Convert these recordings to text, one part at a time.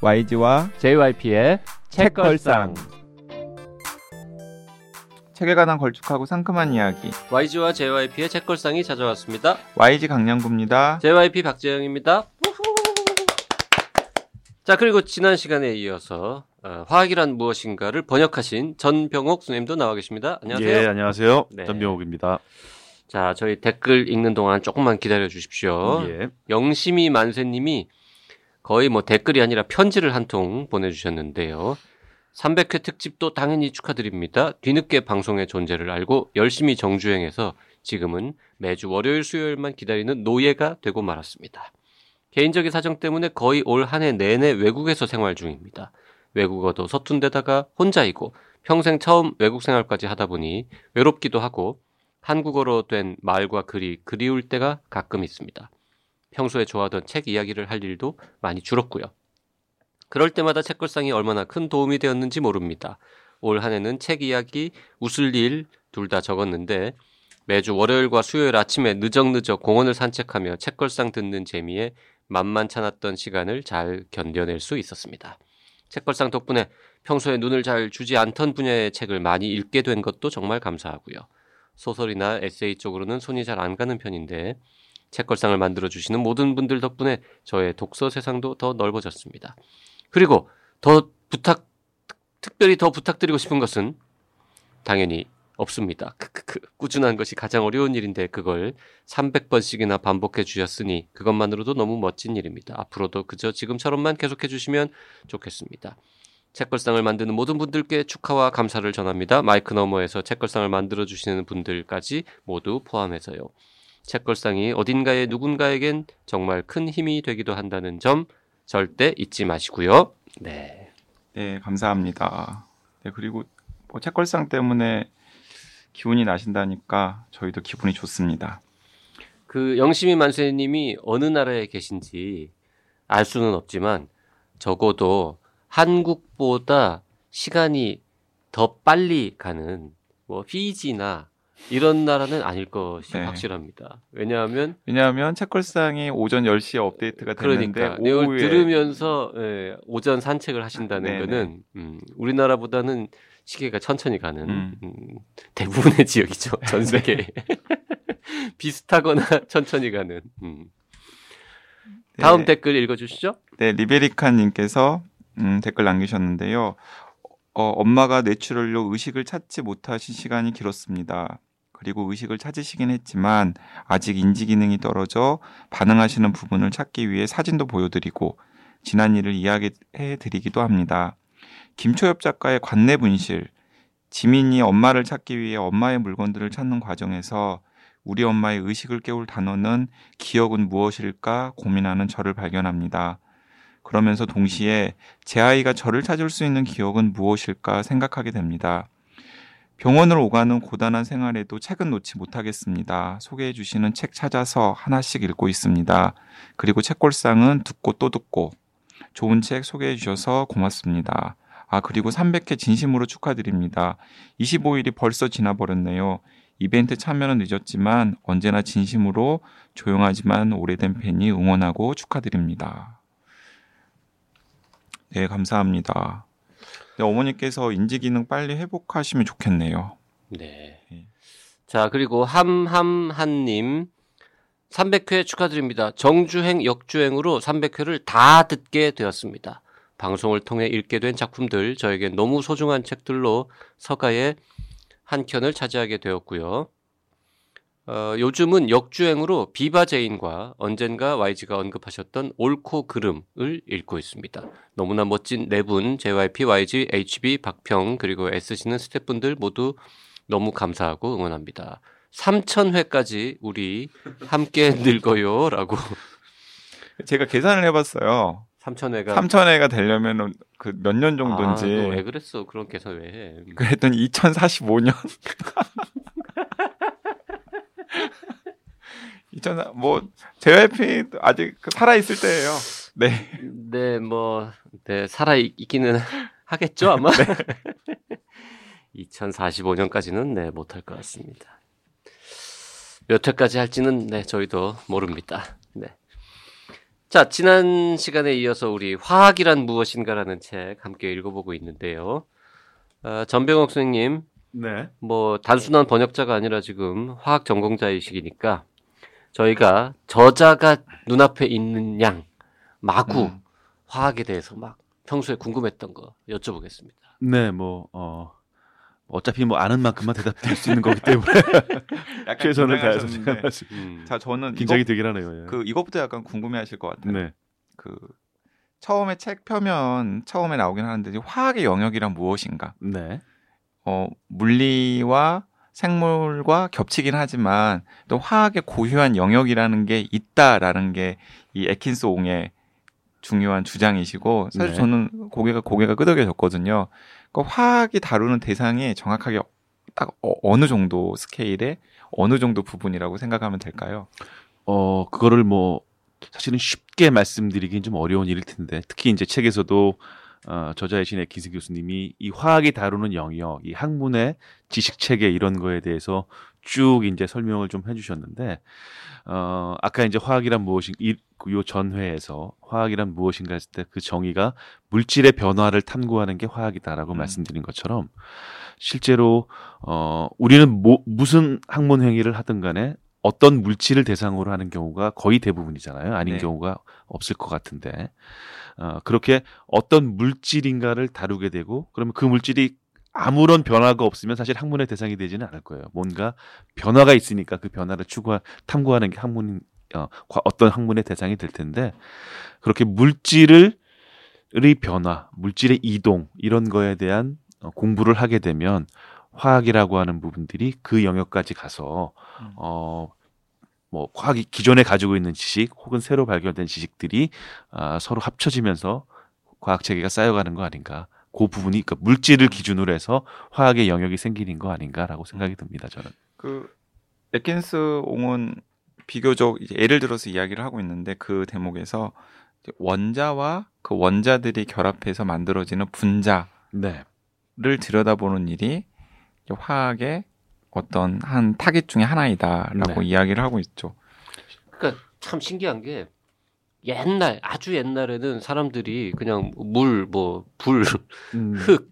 YG와 JYP의 책걸상. 책에 관한 걸쭉하고 상큼한 이야기. YG와 JYP의 책걸상이 찾아왔습니다. YG 강량구입니다. JYP 박재영입니다. 자, 그리고 지난 시간에 이어서 어, 화학이란 무엇인가를 번역하신 전병옥 선생님도 나와 계십니다. 안녕하세요. 예, 안녕하세요. 네. 전병욱입니다. 자, 저희 댓글 읽는 동안 조금만 기다려 주십시오. 예. 영심이 만세님이 거의 뭐 댓글이 아니라 편지를 한 통 보내주셨는데요. 300회 특집도 당연히 축하드립니다. 뒤늦게 방송의 존재를 알고 열심히 정주행해서 지금은 매주 월요일 수요일만 기다리는 노예가 되고 말았습니다. 개인적인 사정 때문에 거의 올 한 해 내내 외국에서 생활 중입니다. 외국어도 서툰 데다가 혼자이고 평생 처음 외국 생활까지 하다 보니 외롭기도 하고 한국어로 된 말과 글이 그리울 때가 가끔 있습니다. 평소에 좋아하던 책 이야기를 할 일도 많이 줄었고요. 그럴 때마다 책걸상이 얼마나 큰 도움이 되었는지 모릅니다. 올 한 해는 책 이야기, 웃을 일 둘 다 적었는데 매주 월요일과 수요일 아침에 느적느적 공원을 산책하며 책걸상 듣는 재미에 만만찮았던 시간을 잘 견뎌낼 수 있었습니다. 책걸상 덕분에 평소에 눈을 잘 주지 않던 분야의 책을 많이 읽게 된 것도 정말 감사하고요. 소설이나 에세이 쪽으로는 손이 잘 안 가는 편인데 책걸상을 만들어 주시는 모든 분들 덕분에 저의 독서 세상도 더 넓어졌습니다. 그리고 더 부탁 특별히 더 부탁드리고 싶은 것은 당연히 없습니다. 크크크. 꾸준한 것이 가장 어려운 일인데 그걸 300번씩이나 반복해 주셨으니 그것만으로도 너무 멋진 일입니다. 앞으로도 그저 지금처럼만 계속해 주시면 좋겠습니다. 책걸상을 만드는 모든 분들께 축하와 감사를 전합니다. 마이크 너머에서 책걸상을 만들어 주시는 분들까지 모두 포함해서요. 책걸상이 어딘가에 누군가에겐 정말 큰 힘이 되기도 한다는 점 절대 잊지 마시고요. 네. 네, 감사합니다. 네, 그리고 뭐 책걸상 때문에 기운이 나신다니까 저희도 기분이 좋습니다. 그 영심이 만세님이 어느 나라에 계신지 알 수는 없지만 적어도 한국보다 시간이 더 빨리 가는 뭐 피지나 이런 나라는 아닐 것이 네. 확실합니다. 왜냐하면 왜냐하면 책걸상이 오전 10시에 업데이트가 됐는데 그러니까 오후에 들으면서 예, 오전 산책을 하신다는 네네. 거는 음, 우리나라보다는 시계가 천천히 가는 음. 음, 대부분의 지역이죠 전 세계 비슷하거나 천천히 가는. 음. 다음 네. 댓글 읽어주시죠. 네, 리베리카님께서 음, 댓글 남기셨는데요. 어, 엄마가 뇌출혈로 의식을 찾지 못하신 시간이 길었습니다. 그리고 의식을 찾으시긴 했지만 아직 인지 기능이 떨어져 반응하시는 부분을 찾기 위해 사진도 보여드리고 지난 일을 이야기해 드리기도 합니다. 김초엽 작가의 관내 분실, 지민이 엄마를 찾기 위해 엄마의 물건들을 찾는 과정에서 우리 엄마의 의식을 깨울 단어는 기억은 무엇일까 고민하는 저를 발견합니다. 그러면서 동시에 제 아이가 저를 찾을 수 있는 기억은 무엇일까 생각하게 됩니다. 병원을 오가는 고단한 생활에도 책은 놓지 못하겠습니다. 소개해 주시는 책 찾아서 하나씩 읽고 있습니다. 그리고 책골상은 듣고 또 듣고 좋은 책 소개해 주셔서 고맙습니다. 아, 그리고 300회 진심으로 축하드립니다. 25일이 벌써 지나버렸네요. 이벤트 참여는 늦었지만 언제나 진심으로 조용하지만 오래된 팬이 응원하고 축하드립니다. 네, 감사합니다. 네, 어머니께서 인지 기능 빨리 회복하시면 좋겠네요. 네. 네. 자, 그리고 함함한 님 300회 축하드립니다. 정주행, 역주행으로 300회를 다 듣게 되었습니다. 방송을 통해 읽게 된 작품들, 저에겐 너무 소중한 책들로 서가의 한 켠을 차지하게 되었고요. 어, 요즘은 역주행으로 비바 제인과 언젠가 YG가 언급하셨던 옳고 그름을 읽고 있습니다. 너무나 멋진 네 분, JYP, YG, HB, 박평, 그리고 애쓰시는 스태프분들 모두 너무 감사하고 응원합니다. 3,000회까지 우리 함께 늙어요. 라고. 제가 계산을 해봤어요. 3,000회가. 3,000회가 되려면 그 몇 년 정도인지. 아, 너왜 그랬어? 그런 계산 왜 해? 그랬더니 2045년. 2000, 뭐, JYP 아직 그 살아 있을 때예요 네. 네, 뭐, 네, 살아 있기는 하겠죠, 아마? 2045년까지는, 네, 못할 것 같습니다. 몇 회까지 할지는, 네, 저희도 모릅니다. 네. 자, 지난 시간에 이어서 우리 화학이란 무엇인가라는 책 함께 읽어보고 있는데요. 어, 전병옥 선생님, 네. 뭐 단순한 번역자가 아니라 지금 화학 전공자이시기니까 저희가 저자가 눈앞에 있는 양 마구 음. 화학에 대해서 막 평소에 궁금했던 거 여쭤보겠습니다. 네, 뭐 어. 어차피 뭐 아는 만큼만 대답드릴 수 있는 거기 때문에 최선을 다해서. 생각하시고 음. 자 저는 긴장이 이거, 되긴 하네요. 예. 그 이것부터 약간 궁금해하실 것 같아요. 네. 그 처음에 책 펴면 처음에 나오긴 하는데 이제 화학의 영역이란 무엇인가? 네. 어, 물리와 생물과 겹치긴 하지만 또 화학의 고유한 영역이라는 게 있다라는 게 이 에킨스 옹의 중요한 주장이시고 사실 네. 저는 고개가 고개가 끄덕여졌거든요. 그러니까 화학이 다루는 대상이 정확하게 딱 어, 느 정도 스케일에 어느 정도 부분이라고 생각하면 될까요? 어, 그거를 뭐 사실은 쉽게 말씀드리긴 좀 어려운 일일 텐데 특히 이제 책에서도 어, 저자이신 에키스 교수님이 이 화학이 다루는 영역, 이 학문의 지식 체계 이런 거에 대해서 쭉 이제 설명을 좀 해주셨는데 어, 아까 이제 화학이란 무엇인 이요 전회에서 화학이란 무엇인가 했을 때 그 정의가 물질의 변화를 탐구하는 게 화학이다라고 음. 말씀드린 것처럼 실제로 어, 우리는 뭐, 무슨 학문 행위를 하든 간에 어떤 물질을 대상으로 하는 경우가 거의 대부분이잖아요. 아닌 네. 경우가 없을 것 같은데 어, 그렇게 어떤 물질인가를 다루게 되고 그러면 그 물질이 아무런 변화가 없으면 사실 학문의 대상이 되지는 않을 거예요. 뭔가 변화가 있으니까 그 변화를 추구하 탐구하는 게 학문 어, 과- 어떤 학문의 대상이 될 텐데 그렇게 물질을 의 변화, 물질의 이동 이런 거에 대한 어, 공부를 하게 되면 화학이라고 하는 부분들이 그 영역까지 가서 음. 어, 뭐 과학이 기존에 가지고 있는 지식 혹은 새로 발견된 지식들이 아, 서로 합쳐지면서 과학 체계가 쌓여가는 거 아닌가. 그 부분이 그러니까 물질을 기준으로 해서 화학의 영역이 생기는 거 아닌가라고 생각이 듭니다. 저는. 그 에킨스 옹은 비교적 이제 예를 들어서 이야기를 하고 있는데 그 대목에서 원자와 그 원자들이 결합해서 만들어지는 분자를 네. 들여다보는 일이 화학의 어떤 한 타깃 중에 하나이다라고 네. 이야기를 하고 있죠. 그러니까 참 신기한 게 옛날 아주 옛날에는 사람들이 그냥 물 뭐 불 음, 흙,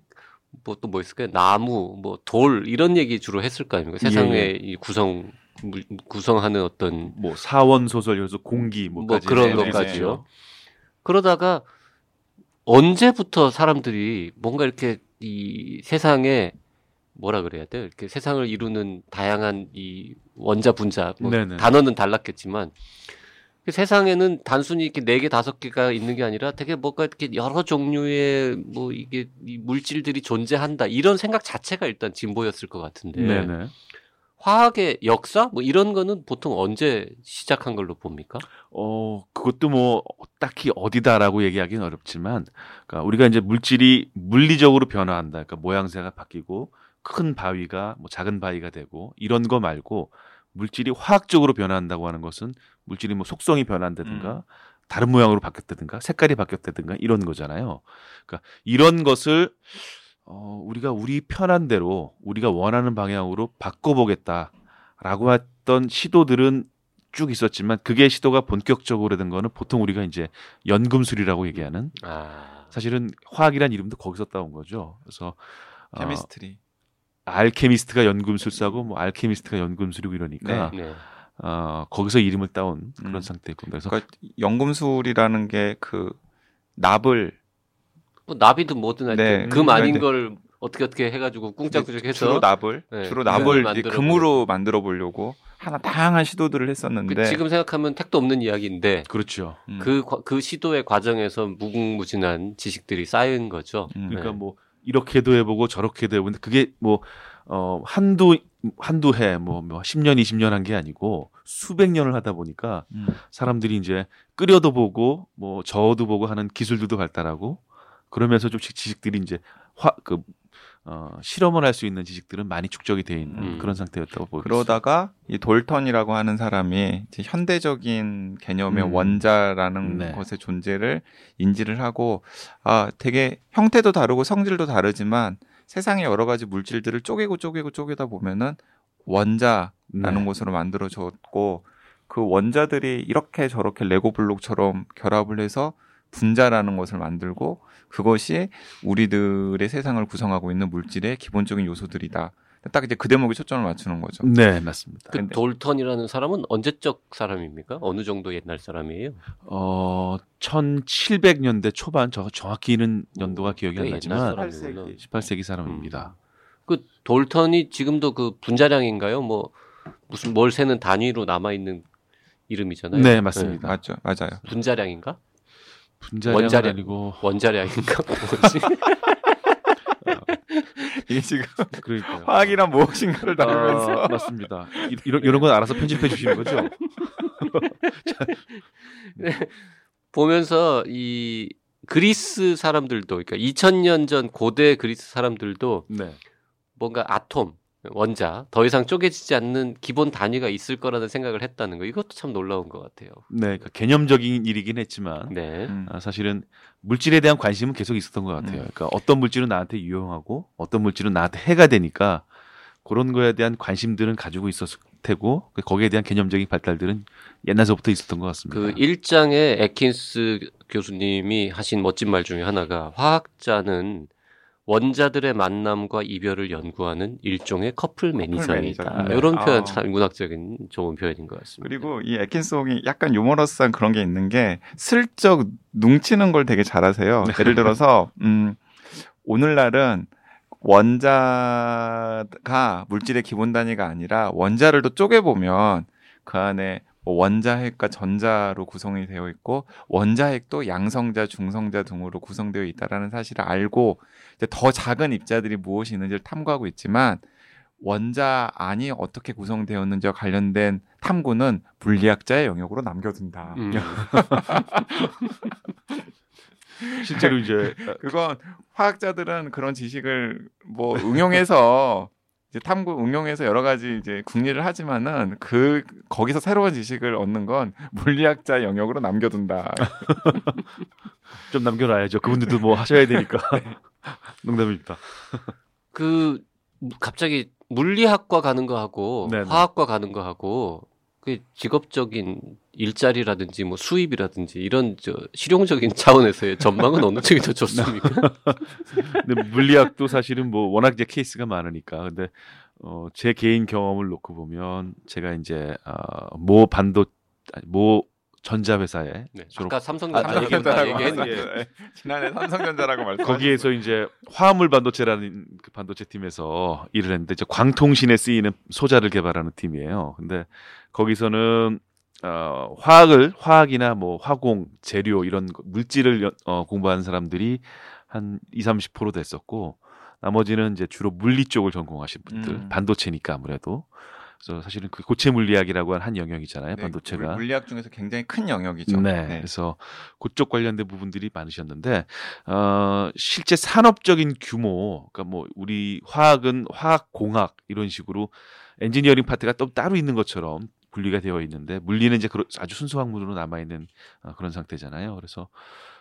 뭐 또 뭐 있을까요? 나무, 뭐 돌 이런 얘기 주로 했을 거 아닙니까? 예, 세상의 이 구성 물- 구성하는 어떤 뭐 사원 소설 여기서 공기 뭐 뭐까지 그런 것까지요. 그러다가 언제부터 사람들이 뭔가 이렇게 이 세상에 뭐라 그래야 돼요? 이렇게 세상을 이루는 다양한 이 원자 분자 뭐. 단어는 달랐겠지만 그 세상에는 단순히 이렇게 네 개 다섯 개가 있는 게 아니라 되게 뭔가 이렇게 여러 종류의 뭐 이게 이 물질들이 존재한다 이런 생각 자체가 일단 진보였을 것 같은데 네네. 화학의 역사 뭐 이런 거는 보통 언제 시작한 걸로 봅니까? 어, 그것도 뭐 딱히 어디다라고 얘기하기는 어렵지만, 그러니까 우리가 이제 물질이 물리적으로 변화한다. 그러니까 모양새가 바뀌고 큰 바위가 뭐 작은 바위가 되고 이런 거 말고 물질이 화학적으로 변화한다고 하는 것은 물질이 뭐 속성이 변한다든가 음. 다른 모양으로 바뀌었다든가 색깔이 바뀌었다든가 이런 거잖아요. 그러니까 이런 것을 어, 우리가 우리 편한 대로 우리가 원하는 방향으로 바꿔보겠다라고 했던 시도들은 쭉 있었지만 그게 시도가 본격적으로 된 거는 보통 우리가 이제 연금술이라고 얘기하는 아, 사실은 화학이란 이름도 거기서 따온 거죠. 그래서 어, 케미스트리. 알케미스트가 연금술사고 뭐 알케미스트가 연금술이고 이러니까 네. 어, 거기서 이름을 따온 그런 음. 상태고 그래서 그러니까 연금술이라는 게 그 납을 뭐 나비든 뭐든 네. 하여튼 금 음, 아닌 네. 걸 어떻게 어떻게 해가지고 꿍짝꿍짝 해서 주로 납을 네, 주로 납을 이제 만들어 금으로 만들어 보려고 하나 다양한 시도들을 했었는데 그 지금 생각하면 택도 없는 이야기인데 그렇죠. 음, 그, 과- 그 시도의 과정에서 무궁무진한 지식들이 쌓인 거죠. 음. 그러니까 네. 뭐 이렇게도 해보고 저렇게도 해보고 근데 그게 뭐 어, 한두 한두 해, 뭐, 뭐 10년, 20년 한 게 아니고 수백 년을 하다 보니까 음. 사람들이 이제 끓여도 보고 뭐 저어도 보고 하는 기술들도 발달하고 그러면서 좀 지식들이 이제 화 그 어, 실험을 할 수 있는 지식들은 많이 축적이 돼 있는 음. 그런 상태였다고 보고 그러다가 이 돌턴이라고 하는 사람이 이제 현대적인 개념의 음. 원자라는 네. 것의 존재를 인지를 하고 아 되게 형태도 다르고 성질도 다르지만 세상의 여러 가지 물질들을 쪼개고 쪼개고 쪼개다 보면은 원자라는 네. 것으로 만들어졌고 그 원자들이 이렇게 저렇게 레고 블록처럼 결합을 해서 분자라는 것을 만들고 그것이 우리들의 세상을 구성하고 있는 물질의 기본적인 요소들이다. 딱 이제 그 대목에 초점을 맞추는 거죠. 네, 맞습니다. 그 돌턴이라는 사람은 언제적 사람입니까? 어느 정도 옛날 사람이에요? 어, 1700년대 초반 저 정확히는 연도가 기억이 안꽤 나지만 옛날 사람이구나. 18세기 사람입니다. 그 돌턴이 지금도 그 분자량인가요? 뭐 무슨 뭘 세는 단위로 남아 있는 이름이잖아요. 네, 맞습니다. 맞죠, 맞아요. 네. 분자량인가? 원자량. 아니고 원자량인가? 뭐지? 이게 지금 그러니까요. 화학이란 무엇인가를 다루면서 아, 맞습니다. 이- 이런 이런 건 알아서 편집해 주시는 거죠? 보면서 이 그리스 사람들도 그러니까 2000년 전 고대 그리스 사람들도 네. 뭔가 아톰 원자 더 이상 쪼개지지 않는 기본 단위가 있을 거라는 생각을 했다는 거 이것도 참 놀라운 것 같아요. 네, 그러니까 개념적인 일이긴 했지만 네. 음. 아, 사실은 물질에 대한 관심은 계속 있었던 것 같아요. 음. 그러니까 어떤 물질은 나한테 유용하고 어떤 물질은 나한테 해가 되니까 그런 거에 대한 관심들은 가지고 있었을 테고 그 거기에 대한 개념적인 발달들은 옛날서부터 있었던 것 같습니다. 그 일장에 에킨스 교수님이 하신 멋진 말 중에 하나가 화학자는 원자들의 만남과 이별을 연구하는 일종의 커플 매니저이다. 매니저. 네. 이런 표현 아. 참 문학적인 좋은 표현인 것 같습니다. 그리고 이 에킨스 옹이 약간 유머러스한 그런 게 있는 게 슬쩍 뭉치는 걸 되게 잘하세요. 예를 들어서 음 오늘날은 원자가 물질의 기본 단위가 아니라 원자를 또 쪼개 보면 그 안에 뭐 원자핵과 전자로 구성이 되어 있고 원자핵도 양성자, 중성자 등으로 구성되어 있다라는 사실을 알고 이제 더 작은 입자들이 무엇이 있는지를 탐구하고 있지만 원자 안이 어떻게 구성되었는지와 관련된 탐구는 물리학자의 영역으로 남겨둔다. 음. 실제로 이제 그건 화학자들은 그런 지식을 뭐 응용해서 이제 탐구 응용해서 여러 가지 이제 궁리를 하지만은 그 거기서 새로운 지식을 얻는 건 물리학자 영역으로 남겨둔다. 좀 남겨놔야죠. 그분들도 뭐 하셔야 되니까. 농담입니다. 그 갑자기 물리학과 가는 거 하고 네네. 화학과 가는 거 하고 그 직업적인 일자리라든지 뭐 수입이라든지 이런 저 실용적인 차원에서의 전망은 어느 쪽이 더 좋습니까? 근데 물리학도 사실은 뭐 워낙 이제 케이스가 많으니까. 근데 어, 제 개인 경험을 놓고 보면 제가 이제 어, 모 반도 아니, 모 전자회사에 네. 졸업- 아까 삼성전자 아, 얘기했다 삼성전자라고 얘기했는데 말씀- 예. 지난해 삼성전자라고 말씀. 거기에서 이제 화합물 반도체라는 그 반도체 팀에서 일을 했는데 이제 광통신에 쓰이는 소자를 개발하는 팀이에요. 근데 거기서는 어, 화학을 화학이나 뭐 화공, 재료 이런 거- 물질을 연- 어, 공부하는 사람들이 한 2, 30% 됐었고 나머지는 이제 주로 물리 쪽을 전공하신 분들, 음. 반도체니까 아무래도 그래서 사실은 그 고체 물리학이라고 하는 한 영역이잖아요, 네, 반도체가. 물- 물리학 중에서 굉장히 큰 영역이죠. 네, 네. 그래서 그쪽 관련된 부분들이 많으셨는데 어, 실제 산업적인 규모, 그러니까 뭐 우리 화학은 화학 공학 이런 식으로 엔지니어링 파트가 또 따로 있는 것처럼 분리가 되어 있는데 물리는 이제 아주 순수 학문으로 남아 있는 어, 그런 상태잖아요. 그래서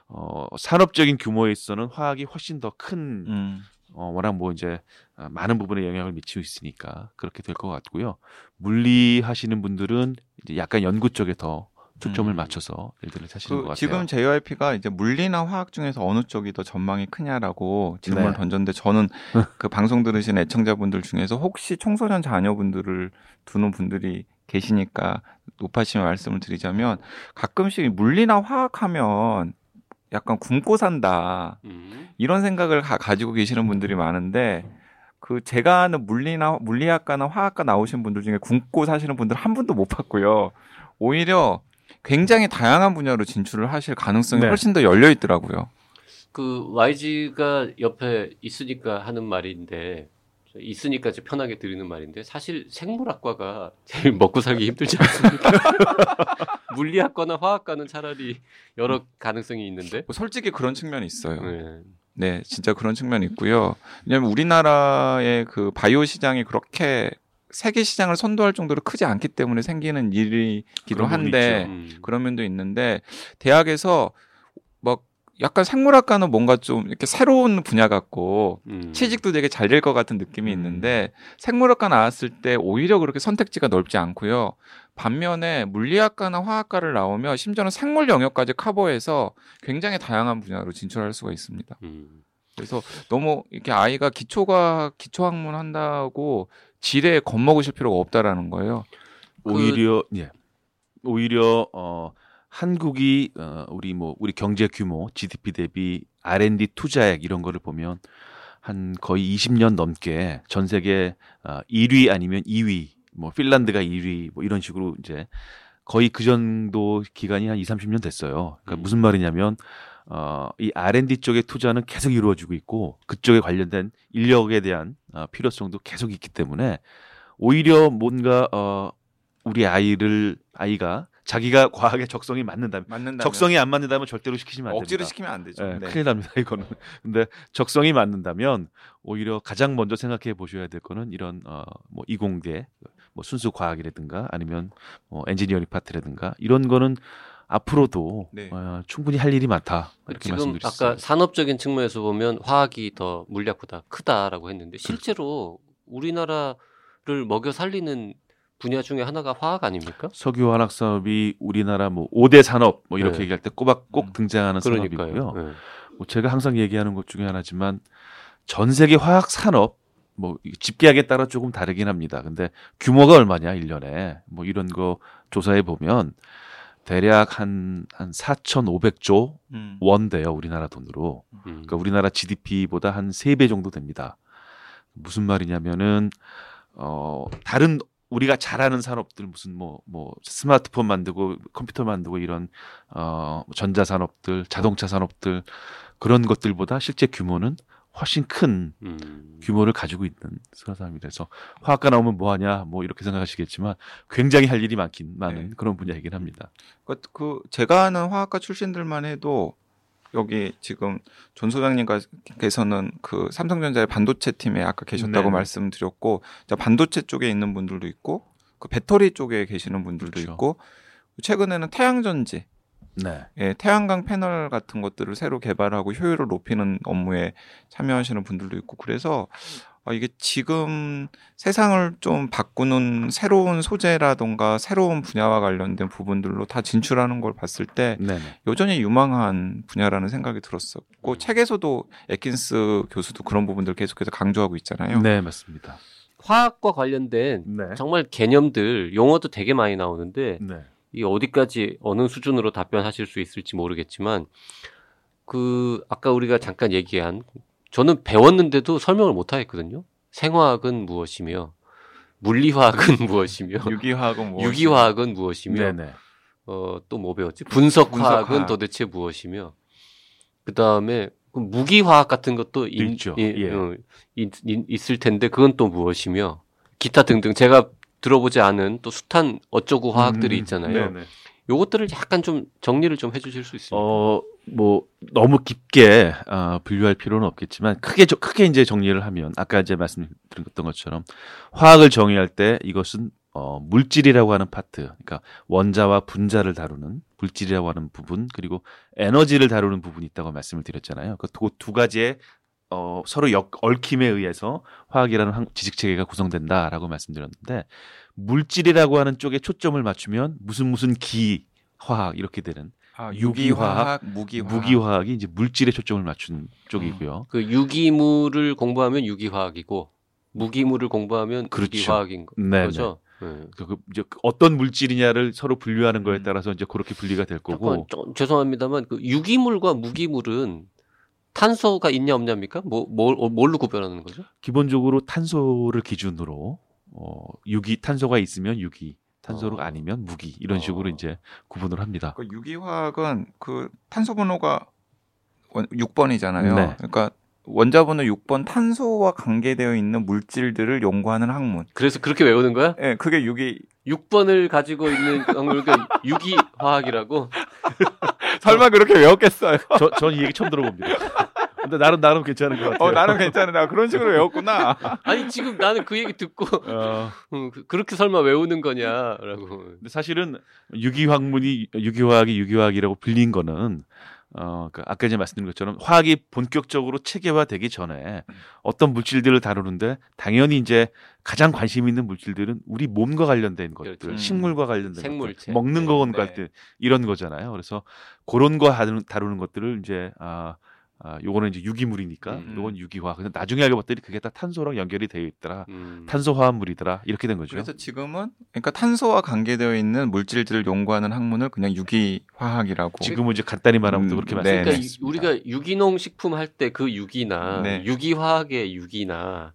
어, 산업적인 규모에 있어서는 화학이 훨씬 더큰 음. 어, 워낙 뭐 이제 아, 많은 부분에 영향을 미치고 있으니까 그렇게 될 것 같고요. 물리 하시는 분들은 이제 약간 연구 쪽에 더 초점을 음. 맞춰서 일들을 하시는 것그 같아요. 지금 JYP가 이제 물리나 화학 중에서 어느 쪽이 더 전망이 크냐라고 질문을 네. 던졌는데 저는 그 방송 들으신 애청자분들 중에서 혹시 청소년 자녀분들을 두는 분들이 계시니까 높아시면 말씀을 드리자면 가끔씩 물리나 화학하면 약간 굶고 산다 음. 이런 생각을 가, 가지고 계시는 분들이 많은데 그 제가 아는 물리나 물리학과나 화학과 나오신 분들 중에 굶고 사시는 분들 한 분도 못 봤고요. 오히려 굉장히 다양한 분야로 진출을 하실 가능성이 네. 훨씬 더 열려 있더라고요. 그 YG가 옆에 있으니까 하는 말인데 저 있으니까 이제 편하게 드리는 말인데 사실 생물학과가 제일 먹고 살기 힘들지 않습니까? 물리학과나 화학과는 차라리 여러 가능성이 있는데. 뭐 솔직히 그런 측면이 있어요. 네. 네, 진짜 그런 측면이 있고요. 왜냐하면 우리나라의 그 바이오 시장이 그렇게 세계 시장을 선도할 정도로 크지 않기 때문에 생기는 일이기도 한데 음. 그런 면도 있는데 대학에서 막 약간 생물학과는 뭔가 좀 이렇게 새로운 분야 같고 음. 취직도 되게 잘 될 것 같은 느낌이 음. 있는데 생물학과 나왔을 때 오히려 그렇게 선택지가 넓지 않고요. 반면에 물리학과나 화학과를 나오면 심지어는 생물 영역까지 커버해서 굉장히 다양한 분야로 진출할 수가 있습니다. 음. 그래서 너무 이렇게 아이가 기초가 기초학문 한다고 지레 겁먹으실 필요가 없다라는 거예요. 그 오히려 예. 오히려 어 한국이 어 우리 뭐 우리 경제 규모 GDP 대비 R&D 투자액 이런 거를 보면 한 거의 20년 넘게 전 세계 어 1위 아니면 2위 뭐 핀란드가 1위 뭐 이런 식으로 이제 거의 그 정도 기간이 한 2, 30년 됐어요. 그러니까 음. 무슨 말이냐면 어, 이 R&D 쪽의 투자는 계속 이루어지고 있고 그쪽에 관련된 인력에 대한 어, 필요성도 계속 있기 때문에 오히려 뭔가 어, 우리 아이를 아이가 자기가 과학에 적성이 맞는다면 맞는다. 적성이 안 맞는다면 절대로 시키시면 안 됩니다. 억지로 시키면 안 되죠. 예, 네. 큰일 납니다 이거는. 근데 적성이 맞는다면 오히려 가장 먼저 생각해 보셔야 될 거는 이런 어뭐 이공계 뭐 순수 과학이라든가 아니면 뭐 엔지니어링 파트라든가 이런 거는 앞으로도 네. 어, 충분히 할 일이 많다 이렇게 지금. 아까 산업적인 측면에서 보면 화학이 더 물리학보다 크다라고 했는데 실제로 우리나라를 먹여 살리는 분야 중에 하나가 화학 아닙니까? 석유 화학 사업이 우리나라 뭐 5대 산업 뭐 이렇게 네. 얘기할 때 꼬박 꼭 음. 등장하는 그러니까요. 산업이고요. 네. 뭐 제가 항상 얘기하는 것 중에 하나지만 전 세계 화학 산업 뭐 집계학에 따라 조금 다르긴 합니다. 근데 규모가 얼마냐 1년에 뭐 이런 거 조사해 보면 대략 한한 4,500조 음. 원 돼요. 우리나라 돈으로. 음. 그러니까 우리나라 GDP보다 한 3배 정도 됩니다. 무슨 말이냐면은 어 다른 우리가 잘하는 산업들 무슨 뭐뭐 스마트폰 만들고 컴퓨터 만들고 이런 어 전자 산업들, 자동차 산업들 그런 것들보다 실제 규모는 훨씬 큰 음. 규모를 가지고 있는 사람이라서 화학과 나오면 뭐 하냐 뭐 이렇게 생각하시겠지만 굉장히 할 일이 많긴 많은 네. 그런 분야이긴 합니다. 그, 그 제가 아는 화학과 출신들만 해도 여기 지금 존 소장님께서는 그 삼성전자의 반도체 팀에 아까 계셨다고 네네. 말씀드렸고 자, 반도체 쪽에 있는 분들도 있고 그 배터리 쪽에 계시는 분들도 그렇죠. 있고 최근에는 태양전지 네. 예, 태양광 패널 같은 것들을 새로 개발하고 효율을 높이는 업무에 참여하시는 분들도 있고 그래서 아, 이게 지금 세상을 좀 바꾸는 새로운 소재라던가 새로운 분야와 관련된 부분들로 다 진출하는 걸 봤을 때 네. 네. 여전히 유망한 분야라는 생각이 들었었고 음. 책에서도 에킨스 교수도 그런 부분들 계속해서 강조하고 있잖아요. 네, 맞습니다. 화학과 관련된 네. 정말 개념들 용어도 되게 많이 나오는데 네. 이 어디까지 어느 수준으로 답변하실 수 있을지 모르겠지만 그 아까 우리가 잠깐 얘기한 저는 배웠는데도 설명을 못 하겠거든요. 생화학은 무엇이며 물리화학은 무엇이며 유기화학은 뭐 유기화학은 무엇이며. 어, 또 뭐 배웠지? 분석화학은 분석화학. 도대체 무엇이며 그 다음에 무기화학 같은 것도 인- 있죠. 이- 예. 어, 있, 있을 텐데 그건 또 무엇이며 기타 등등 제가 들어보지 않은 또 숱한 어쩌고 화학들이 음, 있잖아요. 네, 네. 요것들을 약간 좀 정리를 좀 해주실 수 있습니까? 어, 뭐 너무 깊게 어, 분류할 필요는 없겠지만 크게 저- 크게 이제 정리를 하면 아까 이제 말씀드렸던 것처럼 화학을 정의할 때 이것은 어, 물질이라고 하는 파트, 그러니까 원자와 분자를 다루는 물질이라고 하는 부분 그리고 에너지를 다루는 부분이 있다고 말씀을 드렸잖아요. 그 두 가지의 어, 서로 역, 얽힘에 의해서 화학이라는 한- 지식 체계가 구성된다라고 말씀드렸는데 물질이라고 하는 쪽에 초점을 맞추면 무슨 무슨 기 화학 이렇게 되는 아, 유기화학, 유기화학, 무기화학. 무기화학이 이제 물질에 초점을 맞춘 쪽이고요. 그 유기물을 공부하면 유기화학이고 무기물을 공부하면 그렇죠. 유기화학인 거- 네, 거죠. 네. 그, 그 이제 그 어떤 물질이냐를 서로 분류하는 거에 음. 따라서 이제 그렇게 분리가 될 잠깐 거고. 좀 죄송합니다만 그 유기물과 무기물은 탄소가 있냐 없냐입니까? 뭐 뭘, 뭘로 구별하는 거죠? 기본적으로 탄소를 기준으로 어, 유기 탄소가 있으면 유기, 탄소가 어. 아니면 무기 이런 식으로 어. 이제 구분을 합니다. 그 유기화학은 그 탄소 번호가 6번이잖아요. 네. 그러니까 원자 번호 6번 탄소와 관계되어 있는 물질들을 연구하는 학문. 그래서 그렇게 외우는 거야? 예, 그게 유기 6번을 가지고 있는 그러니까 유기 화학이라고. 설마 그렇게 외웠겠어요? 저, 전 이 얘기 처음 들어봅니다. 근데 나름 나름 괜찮은 것 같아요. 어, 나는 괜찮아. 나 그런 식으로 외웠구나. 아니 지금 나는 그 얘기 듣고 어, 음, 그- 그렇게 설마 외우는 거냐라고. 근데 사실은 유기화학문이 유기화학이 유기화학이라고 불린 거는 어, 그 아까 전에 말씀드린 것처럼 화학이 본격적으로 체계화되기 전에 어떤 물질들을 다루는데 당연히 이제 가장 관심 있는 물질들은 우리 몸과 관련된 것들, 그렇죠. 식물과 관련된 생물체. 것들, 먹는 네. 거건 네. 이런 거잖아요. 그래서 그런 거 다루는, 다루는 것들을 이제 아, 아 요거는 이제 유기물이니까 음. 요건 유기화. 근데 나중에 알고 봤더니 그게 다 탄소랑 연결이 되어 있더라. 음. 탄소 화합물이더라. 이렇게 된 거죠. 그래서 지금은 그러니까 탄소와 관계되어 있는 물질들을 연구하는 학문을 그냥 유기화학이라고 지금은 이제 간단히 말하면 또 음, 그렇게 네. 말씀드릴 그러니까 수 이-. 우리가 유기농 식품 할 때 그 유기나 네. 유기화학의 유기나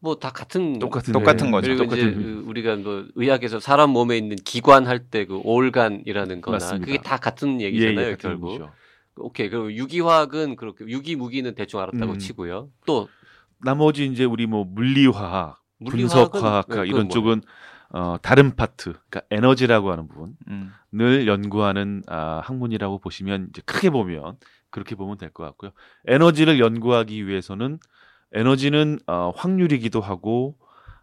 뭐 다 같은 똑같은 똑같은 거죠. 그리고 이제 똑같은 그 우리가 뭐 의학에서 사람 몸에 있는 기관 할 때 그 올간이라는 거나 맞습니다. 그게 다 같은 예, 얘기잖아요 예, 같은 결국. 의미죠. 오케이 그리고 유기화학은 그렇게 유기무기는 대충 알았다고 음. 치고요. 또 나머지 이제 우리 뭐 물리화학, 물리화학은 분석화학 네, 이런? 쪽은 어, 다른 파트, 그러니까 에너지라고 하는 음. 부분을 연구하는 아, 학문이라고 보시면 이제 크게 보면 그렇게 보면 될 것 같고요. 에너지를 연구하기 위해서는 에너지는 어, 확률이기도 하고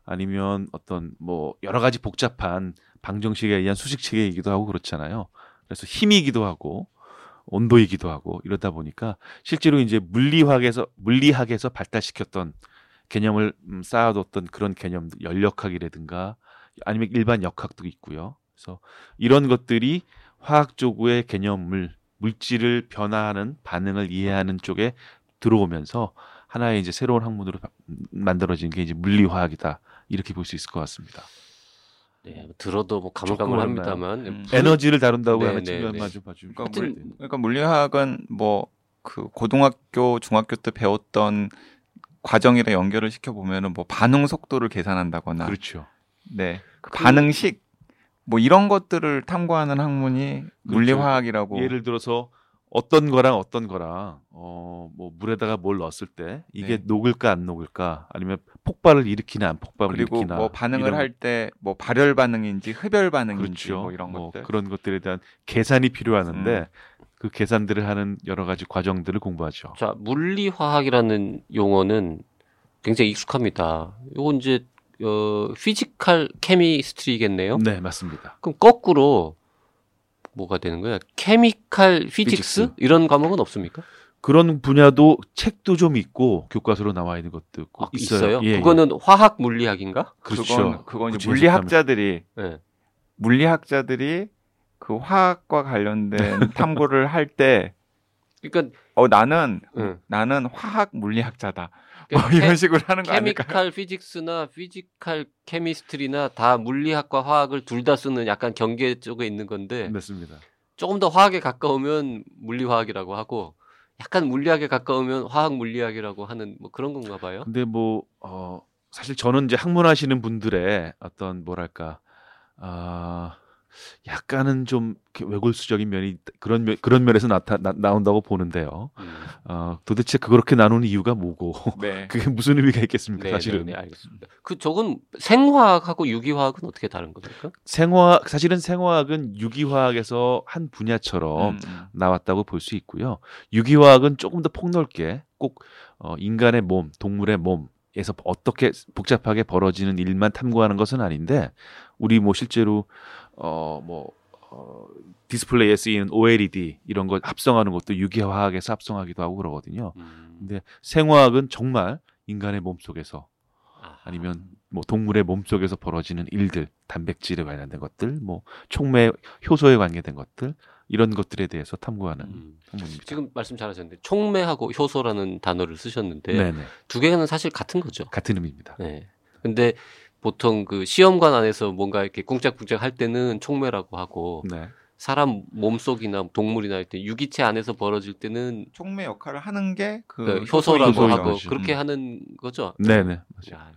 아니면 어떤 뭐 여러 가지 복잡한 방정식에 의한 수식 체계이기도 하고 그렇잖아요. 그래서 힘이기도 하고 온도이기도 하고 이러다 보니까 실제로 이제 물리학에서 물리학에서 발달시켰던 개념을 음, 쌓아뒀던 그런 개념들 연력학이라든가 아니면 일반 역학도 있고요. 그래서 이런 것들이 화학 쪽의 개념을 물질을 변화하는 반응을 이해하는 쪽에 들어오면서 하나의 이제 새로운 학문으로 바- 만들어진 게 이제 물리화학이다 이렇게 볼 수 있을 것 같습니다. 네, 들어도 뭐 가물가물합니다만 음. 에너지를 다룬다고 네, 하는 네, 측면만 네. 좀 봐주면 그러니까, 하여튼- 물, 그러니까 물리학은 뭐 그 고등학교, 중학교 때 배웠던 과정이랑 연결을 시켜 보면은 뭐 반응 속도를 계산한다거나 그렇죠. 네. 그 반응식 뭐 이런 것들을 탐구하는 학문이 물리화학이라고 예를 들어서 어떤 거랑 어떤 거랑 어 뭐 물에다가 뭘 넣었을 때 이게 네. 녹을까 안 녹을까 아니면 폭발을 일으키나 안 폭발을 그리고 일으키나 뭐 반응을 할 때 뭐 발열 반응인지 흡열 반응인지 그렇죠. 뭐 이런 뭐 것들. 그런 것들에 대한 계산이 필요하는데 음. 그 계산들을 하는 여러 가지 과정들을 공부하죠. 자 물리 화학이라는 용어는 굉장히 익숙합니다. 요건 이제 어 physical chemistry겠네요. 네, 맞습니다. 그럼 거꾸로 뭐가 되는 거야? chemical physics physics. 이런 과목은 없습니까? 그런 분야도 책도 좀 있고 교과서로 나와 있는 것도 있고 아, 있어요. 있어요? 예, 예. 그거는 화학 물리학인가? 그렇죠. 그건 그건 물리학자들이 네. 물리학자들이 그 화학과 관련된 탐구를 할 때 그러니까 어 나는 응. 나는 화학 물리학자다. 뭐 그러니까 이런 케- 식으로 하는 거 아닐까? 케미칼 피직스나 피지컬 케미스트리나 다 물리학과 화학을 둘 다 쓰는 약간 경계 쪽에 있는 건데 맞습니다. 조금 더 화학에 가까우면 물리화학이라고 하고 약간 물리학에 가까우면 화학 물리학이라고 하는 뭐 그런 건가 봐요. 근데 뭐 어, 사실 저는 이제 학문하시는 분들의 어떤 뭐랄까 아 약간은 좀 외골수적인 면이 그런 면, 그런 면에서 나타 나, 나온다고 보는데요. 음. 어, 도대체 그렇게 나누는 이유가 뭐고 네. 그게 무슨 의미가 있겠습니까? 네, 사실은 네, 네, 알겠습니다. 그 저건 생화학하고 유기화학은 어떻게 다른 겁니까? 생화학 사실은 생화학은 유기화학에서 한 분야처럼 음, 음. 나왔다고 볼 수 있고요. 유기화학은 조금 더 폭넓게 꼭 어, 인간의 몸, 동물의 몸 에서 어떻게 복잡하게 벌어지는 일만 탐구하는 것은 아닌데 우리 뭐 실제로 어뭐 어, 디스플레이에 쓰이는 OLED 이런 거 합성하는 것도 유기화학에서 합성하기도 하고 그러거든요. 음. 근데 생화학은 정말 인간의 몸 속에서 아, 아니면 뭐 동물의 몸 속에서 벌어지는 일들, 단백질에 관련된 것들, 뭐 촉매 효소에 관계된 것들 이런 것들에 대해서 탐구하는 음. 학문입니다. 지금 말씀 잘하셨는데 촉매하고 효소라는 단어를 쓰셨는데 네네 두 개는 사실 같은 거죠. 같은 의미입니다. 네. 근데 보통 그 시험관 안에서 뭔가 이렇게 꿍짝꿍짝 할 때는 촉매라고 하고 네. 사람 몸속이나 동물이나 할 때 유기체 안에서 벌어질 때는 촉매 역할을 하는 게그 그 효소라고 효소라고 하고 하죠. 그렇게 음. 하는 거죠. 네네. 맞아요. 야,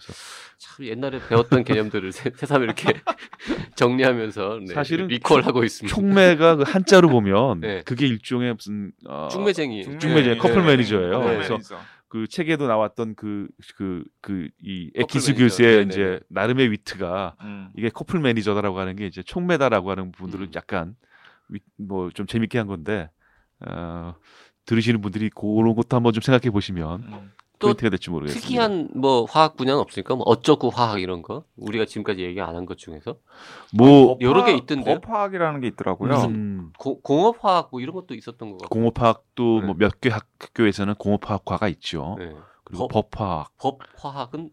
참 옛날에 배웠던 개념들을 새- 새삼 이렇게 정리하면서 네, 사실은 recall하고 있습니다. 촉매가 그 한자로 보면 네. 그게 일종의 무슨 어, 중매쟁이. 중매쟁이, 네. 커플 네. 매니저예요. 네. 그래서 그 책에도 나왔던 그 그 그 이 에킨스 교수의 네네네. 이제 나름의 위트가 음. 이게 커플 매니저다라고 하는 게 이제 촉매다라고 하는 부분들을 음. 약간 뭐 좀 재밌게 한 건데 어, 들으시는 분들이 그런 것도 한번 좀 생각해 보시면 음. 또 포인트가 될지 모르겠습니다. 특이한 뭐 화학 분야는 없습니까? 뭐 어쩌고 화학 이런 거 우리가 지금까지 얘기 안 한 것 중에서 뭐 여러 개 있던데요? 법화학이라는 게 있더라고요. 음, 고- 공업 화학 뭐 이런 것도 있었던 것 같고 공업화학도 네. 뭐몇 개 학교에서는 공업화학과가 있죠. 네. 그리고 법- 법화학, 법 화학은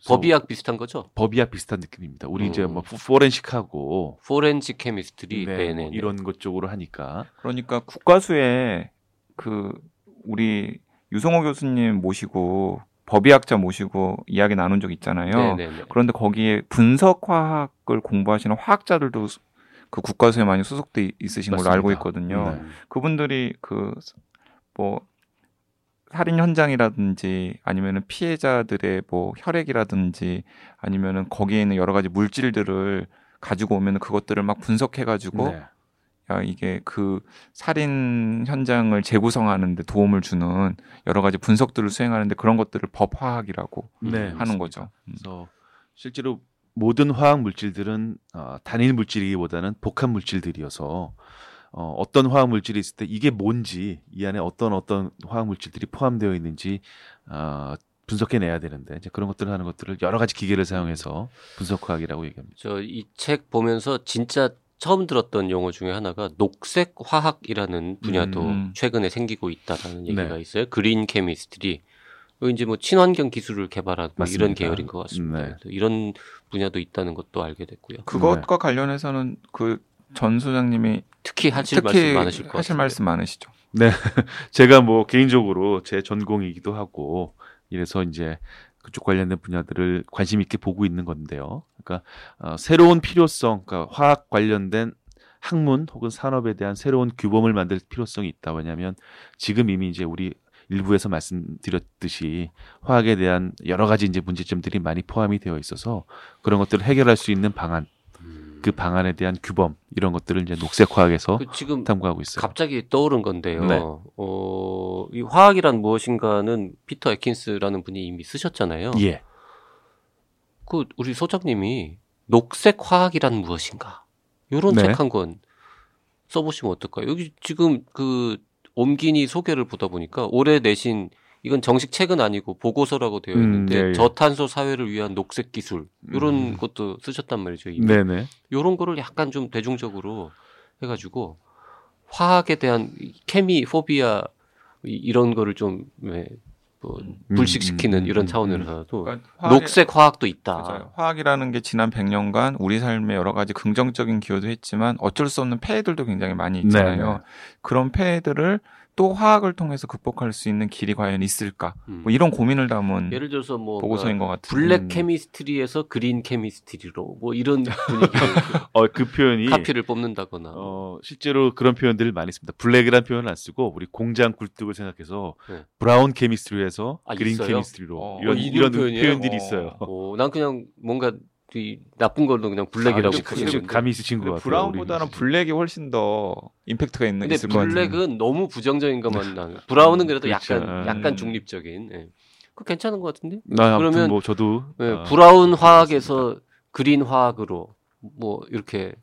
그래서 법의학 비슷한 거죠? 법의학 비슷한 느낌입니다. 우리 이제 음. 뭐 forensic하고 forensic chemistry 네, 네, 네, 뭐 네. 이런 것 쪽으로 하니까 그러니까 국가수에 그 우리 유성호 교수님 모시고 법의학자 모시고 이야기 나눈 적 있잖아요. 네, 네, 네. 그런데 거기에 분석화학을 공부하시는 화학자들도 수- 그 국가수에 많이 소속돼 있으신 걸로 맞습니다. 알고 있거든요. 네. 그분들이 그 뭐 살인 현장이라든지 아니면은 피해자들의 뭐 혈액이라든지 아니면은 거기에 있는 여러 가지 물질들을 가지고 오면은 그것들을 막 분석해 가지고 네. 야 이게 그 살인 현장을 재구성하는데 도움을 주는 여러 가지 분석들을 수행하는데 그런 것들을 법화학이라고 네, 하는 맞습니다. 거죠. 음. 그래서 실제로 모든 화학 물질들은 어, 단일 물질이기보다는 복합 물질들이어서 어, 어떤 화학 물질이 있을 때 이게 뭔지 이 안에 어떤 어떤 화학 물질들이 포함되어 있는지 어, 분석해내야 되는데 이제 그런 것들을 하는 것들을 여러 가지 기계를 사용해서 분석화학이라고 얘기합니다. 저 이 책 보면서 진짜 처음 들었던 용어 중에 하나가 녹색 화학이라는 분야도 음. 최근에 생기고 있다라는 얘기가 네. 있어요. 그린 케미스트리. 이거 이제 뭐 친환경 기술을 개발하고 뭐 이런 맞습니다. 계열인 것 같습니다. 네. 그래서 이런 분야도 있다는 것도 알게 됐고요. 그것과 관련해서는 그 전 소장님이 특히 하실 특히 말씀 많으실 것 하실 같아요. 말씀 많으시죠. 제가 뭐 개인적으로 제 전공이기도 하고 이래서 이제 그쪽 관련된 분야들을 관심 있게 보고 있는 건데요. 그러니까 어, 새로운 필요성, 그러니까 화학 관련된 학문 혹은 산업에 대한 새로운 규범을 만들 필요성이 있다. 왜냐하면 지금 이미 이제 우리 일부에서 말씀드렸듯이 화학에 대한 여러 가지 이제 문제점들이 많이 포함이 되어 있어서 그런 것들을 해결할 수 있는 방안, 음. 그 방안에 대한 규범 이런 것들을 이제 녹색 화학에서 그 지금 탐구하고 있어요. 갑자기 떠오른 건데요. 네. 어, 이 화학이란 무엇인가는 피터 에킨스라는 분이 이미 쓰셨잖아요. 예. 그 우리 소장님이 녹색 화학이란 무엇인가? 요런 네. 책한 권 써보시면 어떨까요? 여기 지금 그 옴기니 소개를 보다 보니까 올해 내신 이건 정식 책은 아니고 보고서라고 되어 음, 있는데 예, 예. 저탄소 사회를 위한 녹색 기술 요런 음. 것도 쓰셨단 말이죠. 이미. 네네. 요런 거를 약간 좀 대중적으로 해가지고 화학에 대한 이 케미 포비아 이- 이런 거를 좀 네, 뭐 불식시키는 음, 이런 음, 차원에서도 그러니까 화학이- 녹색 화학도 있다. 맞아요. 화학이라는 게 지난 100년간 우리 삶에 여러 가지 긍정적인 기여도 했지만 어쩔 수 없는 폐해들도 굉장히 많이 있잖아요. 네네. 그런 폐해들을 또 화학을 통해서 극복할 수 있는 길이 과연 있을까? 음. 뭐 이런 고민을 담은 예를 들어서 뭐 보고서인 것 같아요. 블랙 음. 케미스트리에서 그린 케미스트리로 뭐 이런 분위기 어, 그 표현이 카피를 뽑는다거나 어, 실제로 그런 표현들을 많이 씁니다. 블랙이라는 표현을 안 쓰고 우리 공장 굴뚝을 생각해서 네. brown chemistry에서 아, green 있어요? chemistry로 어, 이런 어, 이런 이런 표현이에요? 표현들이 어. 있어요. 어, 난 그냥 뭔가 이 나쁜 걸로 그냥 블랙이라고 아, 건데. 감이 있으신 것 같아요. brown보다는. 블랙이 훨씬 더 임팩트가 있는 근데 있을 것 같아요. 블랙은 너무 부정적인 것만 나는 brown은 그래도 그렇죠. 약간 음. 약간 중립적인 예. 그 괜찮은 것 같은데 나 아무튼 그러면- 뭐 저도 예, 어, brown 화학에서 green 화학으로 뭐 이렇게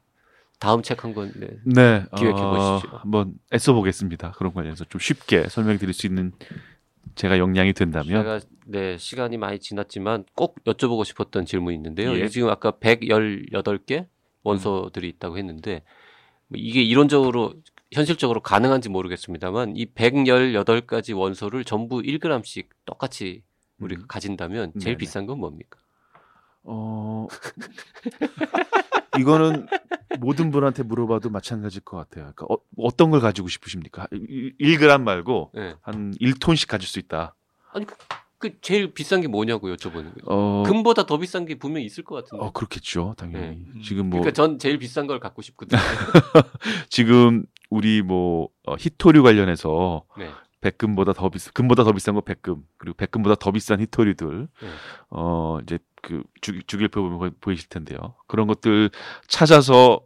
다음 책 한 권 네. 네, 기획해 어, 보시죠. 한번 애써 보겠습니다. 그런 관련해서 좀 쉽게 설명드릴 수 있는 제가 역량이 된다면 제가 네 시간이 많이 지났지만 꼭 여쭤보고 싶었던 질문이 있는데요. 예. 지금 아까 118개 원소들이 있다고 했는데 뭐 이게 이론적으로 현실적으로 가능한지 모르겠습니다만 이 118가지 원소를 전부 1g씩 똑같이 우리가 음. 가진다면 제일 네네. 비싼 건 뭡니까? 어 이거는 모든 분한테 물어봐도 마찬가지일 것 같아요. 그러니까 어, 어떤 걸 가지고 싶으십니까? 1g 말고 네. 한 1톤씩 가질 수 있다. 아니 그, 그 제일 비싼 게 뭐냐고 여쭤보는 거예요. 어, 금보다 더 비싼 게 분명히 있을 것 같은데. 어 그렇겠죠, 당연히. 네. 지금 뭐 그러니까 전 제일 비싼 걸 갖고 싶거든요. 지금 우리 뭐 어, 히토류 관련해서 네. 백금보다 더 비싼 금보다 더 비싼 거 백금 그리고 백금보다 더 비싼 히토류들 네. 어 이제 그 주, 주길표 보면 거- 보이실 텐데요. 그런 것들 찾아서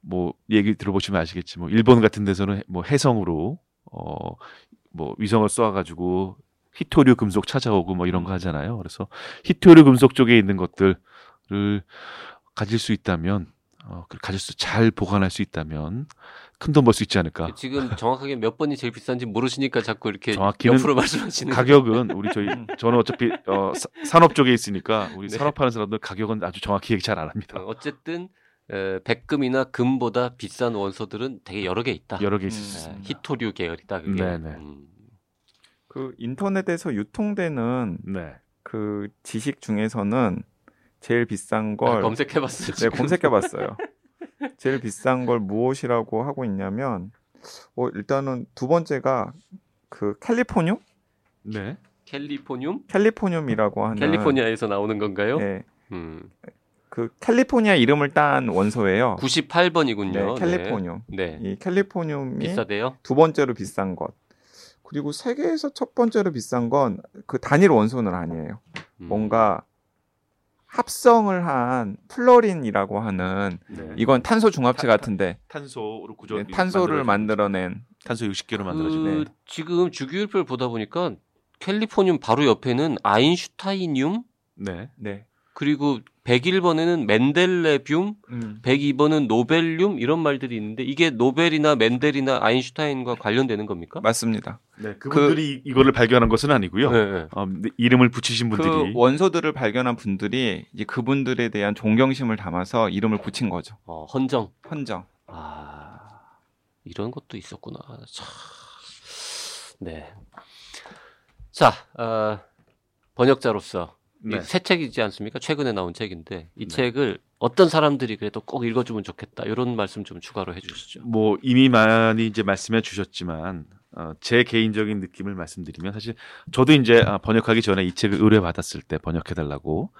뭐 얘기 들어보시면 아시겠지 뭐 일본 같은 데서는 뭐 해성으로 어뭐 위성을 쏘아가지고 히토류 금속 찾아오고 뭐 이런 거 하잖아요. 그래서 히토류 금속 쪽에 있는 것들을 가질 수 있다면 어, 그 가질 수 잘 보관할 수 있다면 큰 돈 벌 수 있지 않을까. 지금 정확하게 몇 번이 제일 비싼지 모르시니까 자꾸 이렇게 옆으로 말씀하시는 가격은 우리 저희 음. 저는 어차피 어, 사- 산업 쪽에 있으니까 우리 네. 산업하는 사람들 가격은 아주 정확히 얘기 잘 안 합니다. 어, 어쨌든 에, 백금이나 금보다 비싼 원소들은 되게 여러 개 있다. 여러 개 음. 있습니다. 히토류 계열이다 그게. 네네. 음. 그 인터넷에서 유통되는 네. 그 지식 중에서는 제일 비싼 아, 걸 검색해봤어요. 네. 검색해봤어요. 제일 비싼 걸 무엇이라고 하고 있냐면 어, 일단은 두 번째가 그 캘리포늄? 네. 캘리포늄? 캘리포늄이라고 하는 캘리포니아에서 나오는 건가요? 네, 음. 그 캘리포니아 이름을 딴 원소예요. 98번이군요. 네, 캘리포늄. 네. 이 캘리포늄이 비싸대요? 두 번째로 비싼 것. 그리고 세계에서 첫 번째로 비싼 건 그 단일 원소는 아니에요. 음. 뭔가 합성을 한 플로린이라고 하는 네. 이건 탄소 중합체 타- 같은데 탄소로 구조 네, 탄소를 만들어낸 탄소 60개로 그 만들어지네. 지금 주기율표를 보다 보니까 캘리포늄 바로 옆에는 아인슈타이늄 네. 네. 그리고 101번에는 멘델레뷴, 음. 102번은 노벨륨 이런 말들이 있는데 이게 노벨이나 멘델이나 아인슈타인과 관련되는 겁니까? 맞습니다. 네. 그분들이 이거를 발견한 것은 아니고요. 네, 네. 어, 네, 이름을 붙이신 분들이 그 원소들을 발견한 분들이 이제 그분들에 대한 존경심을 담아서 이름을 붙인 거죠. 어, 헌정. 헌정. 아 이런 것도 있었구나. 참. 네. 자 어, 번역자로서 이 네. 새 책이지 않습니까? 최근에 나온 책인데 이 네. 책을 어떤 사람들이 그래도 꼭 읽어주면 좋겠다 이런 말씀 좀 추가로 해주시죠. 뭐 이미 많이 이제 말씀해 주셨지만 어, 제 개인적인 느낌을 말씀드리면 사실 저도 이제 아, 번역하기 전에 이 책을 의뢰 받았을 때 번역해 달라고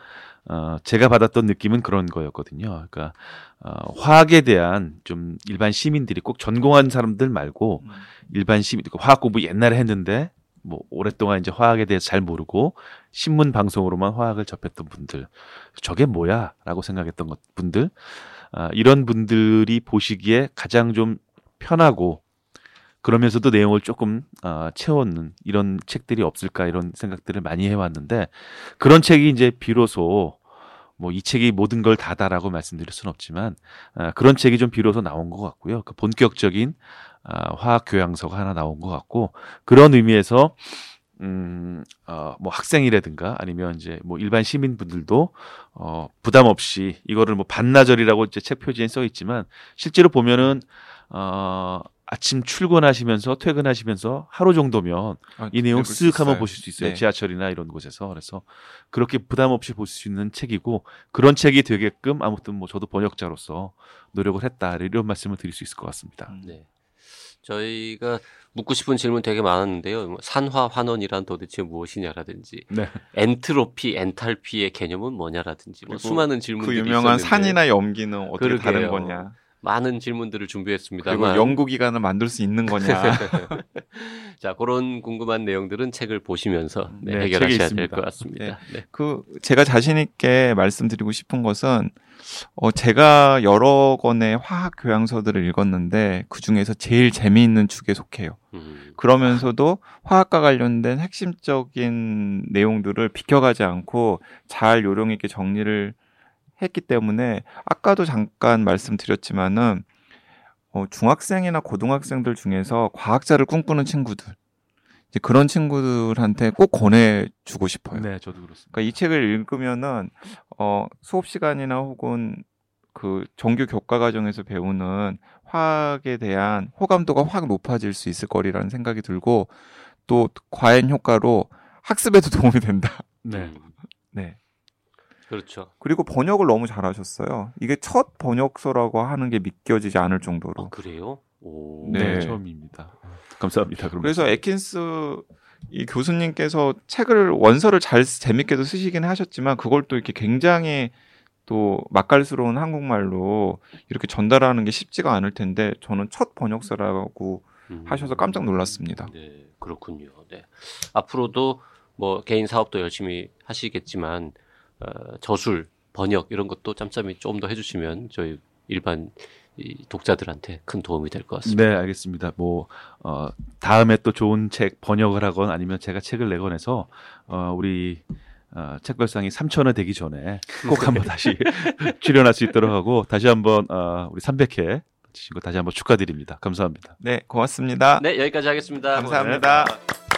어, 제가 받았던 느낌은 그런 거였거든요. 그러니까 어, 화학에 대한 좀 일반 시민들이 꼭 전공한 사람들 말고 일반 시민, 그 화학 공부 옛날에 했는데 뭐 오랫동안 이제 화학에 대해서 잘 모르고 신문 방송으로만 화학을 접했던 분들, 저게 뭐야라고 생각했던 것 분들, 아, 이런 분들이 보시기에 가장 좀 편하고 그러면서도 내용을 조금 아, 채워놓는 이런 책들이 없을까 이런 생각들을 많이 해왔는데 그런 책이 이제 비로소 뭐 이 책이 모든 걸 다다라고 말씀드릴 수는 없지만 아, 그런 책이 좀 비로소 나온 것 같고요. 그 본격적인 아, 화학 교양서가 하나 나온 것 같고 그런 의미에서 음, 어, 뭐 학생이라든가 아니면 이제 뭐 일반 시민분들도 어, 부담 없이 이거를 뭐 반나절이라고 이제 책 표지에 써 있지만 실제로 보면은 어, 아침 출근하시면서 퇴근하시면서 하루 정도면 아, 이 내용 쓱 한번. 보실 수 있어요. 네. 지하철이나 이런 곳에서. 그래서 그렇게 부담 없이 볼 수 있는 책이고 그런 책이 되게끔 아무튼 뭐 저도 번역자로서 노력을 했다. 이런 말씀을 드릴 수 있을 것 같습니다. 음. 네. 저희가 묻고 싶은 질문 되게 많았는데요. 뭐 산화 환원이란 도대체 무엇이냐라든지 네. 엔트로피, 엔탈피의 개념은 뭐냐라든지 뭐 수많은 그 질문들이 유명한 있었는데 산이나 염기는 어떻게 그러게요. 다른 거냐? 많은 질문들을 준비했습니다만 그리고 연구기관을 만들 수 있는 거냐? 자 그런 궁금한 내용들은 책을 보시면서 네, 네, 책에 해결하셔야 될. 것 같습니다. 네. 그 제가 자신 있게 말씀드리고 싶은 것은 어 제가 여러 권의 화학 교양서들을 읽었는데 그 중에서 제일 재미있는 축에 속해요. 음, 그러면서도 화학과 관련된 핵심적인 내용들을 비켜가지 않고 잘 요령 있게 정리를 했기 때문에 아까도 잠깐 말씀드렸지만은 어, 중학생이나 고등학생들 중에서 과학자를 꿈꾸는 친구들 이제 그런 친구들한테 꼭 권해주고 싶어요. 네, 저도 그렇습니다. 그러니까 이 책을 읽으면은 어 수업 시간이나 혹은 그 정규 교과 과정에서 배우는 화학에 대한 호감도가 확 높아질 수 있을 거리라는 생각이 들고 또 과연 효과로 학습에도 도움이 된다. 네. 음, 네. 그렇죠. 그리고 번역을 너무 잘하셨어요. 이게 첫 번역서라고 하는 게 믿겨지지 않을 정도로. 아, 그래요? 오. 네, 네. 처음입니다. 감사합니다. 그래서 에킨스 이 교수님께서 책을 원서를 잘 쓰- 재밌게도 쓰시긴 하셨지만 그걸 또 이렇게 굉장히 또 맛깔스러운 한국말로 이렇게 전달하는 게 쉽지가 않을 텐데 저는 첫 번역서라고 음. 하셔서 깜짝 놀랐습니다. 네, 그렇군요. 네. 앞으로도 뭐 개인 사업도 열심히 하시겠지만 어, 저술, 번역 이런 것도 짬짬이 좀 더 해주시면 저희 일반 이 독자들한테 큰 도움이 될 것 같습니다. 네, 알겠습니다. 뭐 어, 다음에 또 좋은 책 번역을 하건 아니면 제가 책을 내건 해서 어, 우리 어, 책별상이 3천회 되기 전에 꼭 한번 다시 출연할 수 있도록 하고 다시 한번 어, 우리 300회 치신 거 다시 한번 축하드립니다. 감사합니다. 네, 고맙습니다. 네, 여기까지 하겠습니다. 감사합니다. 네.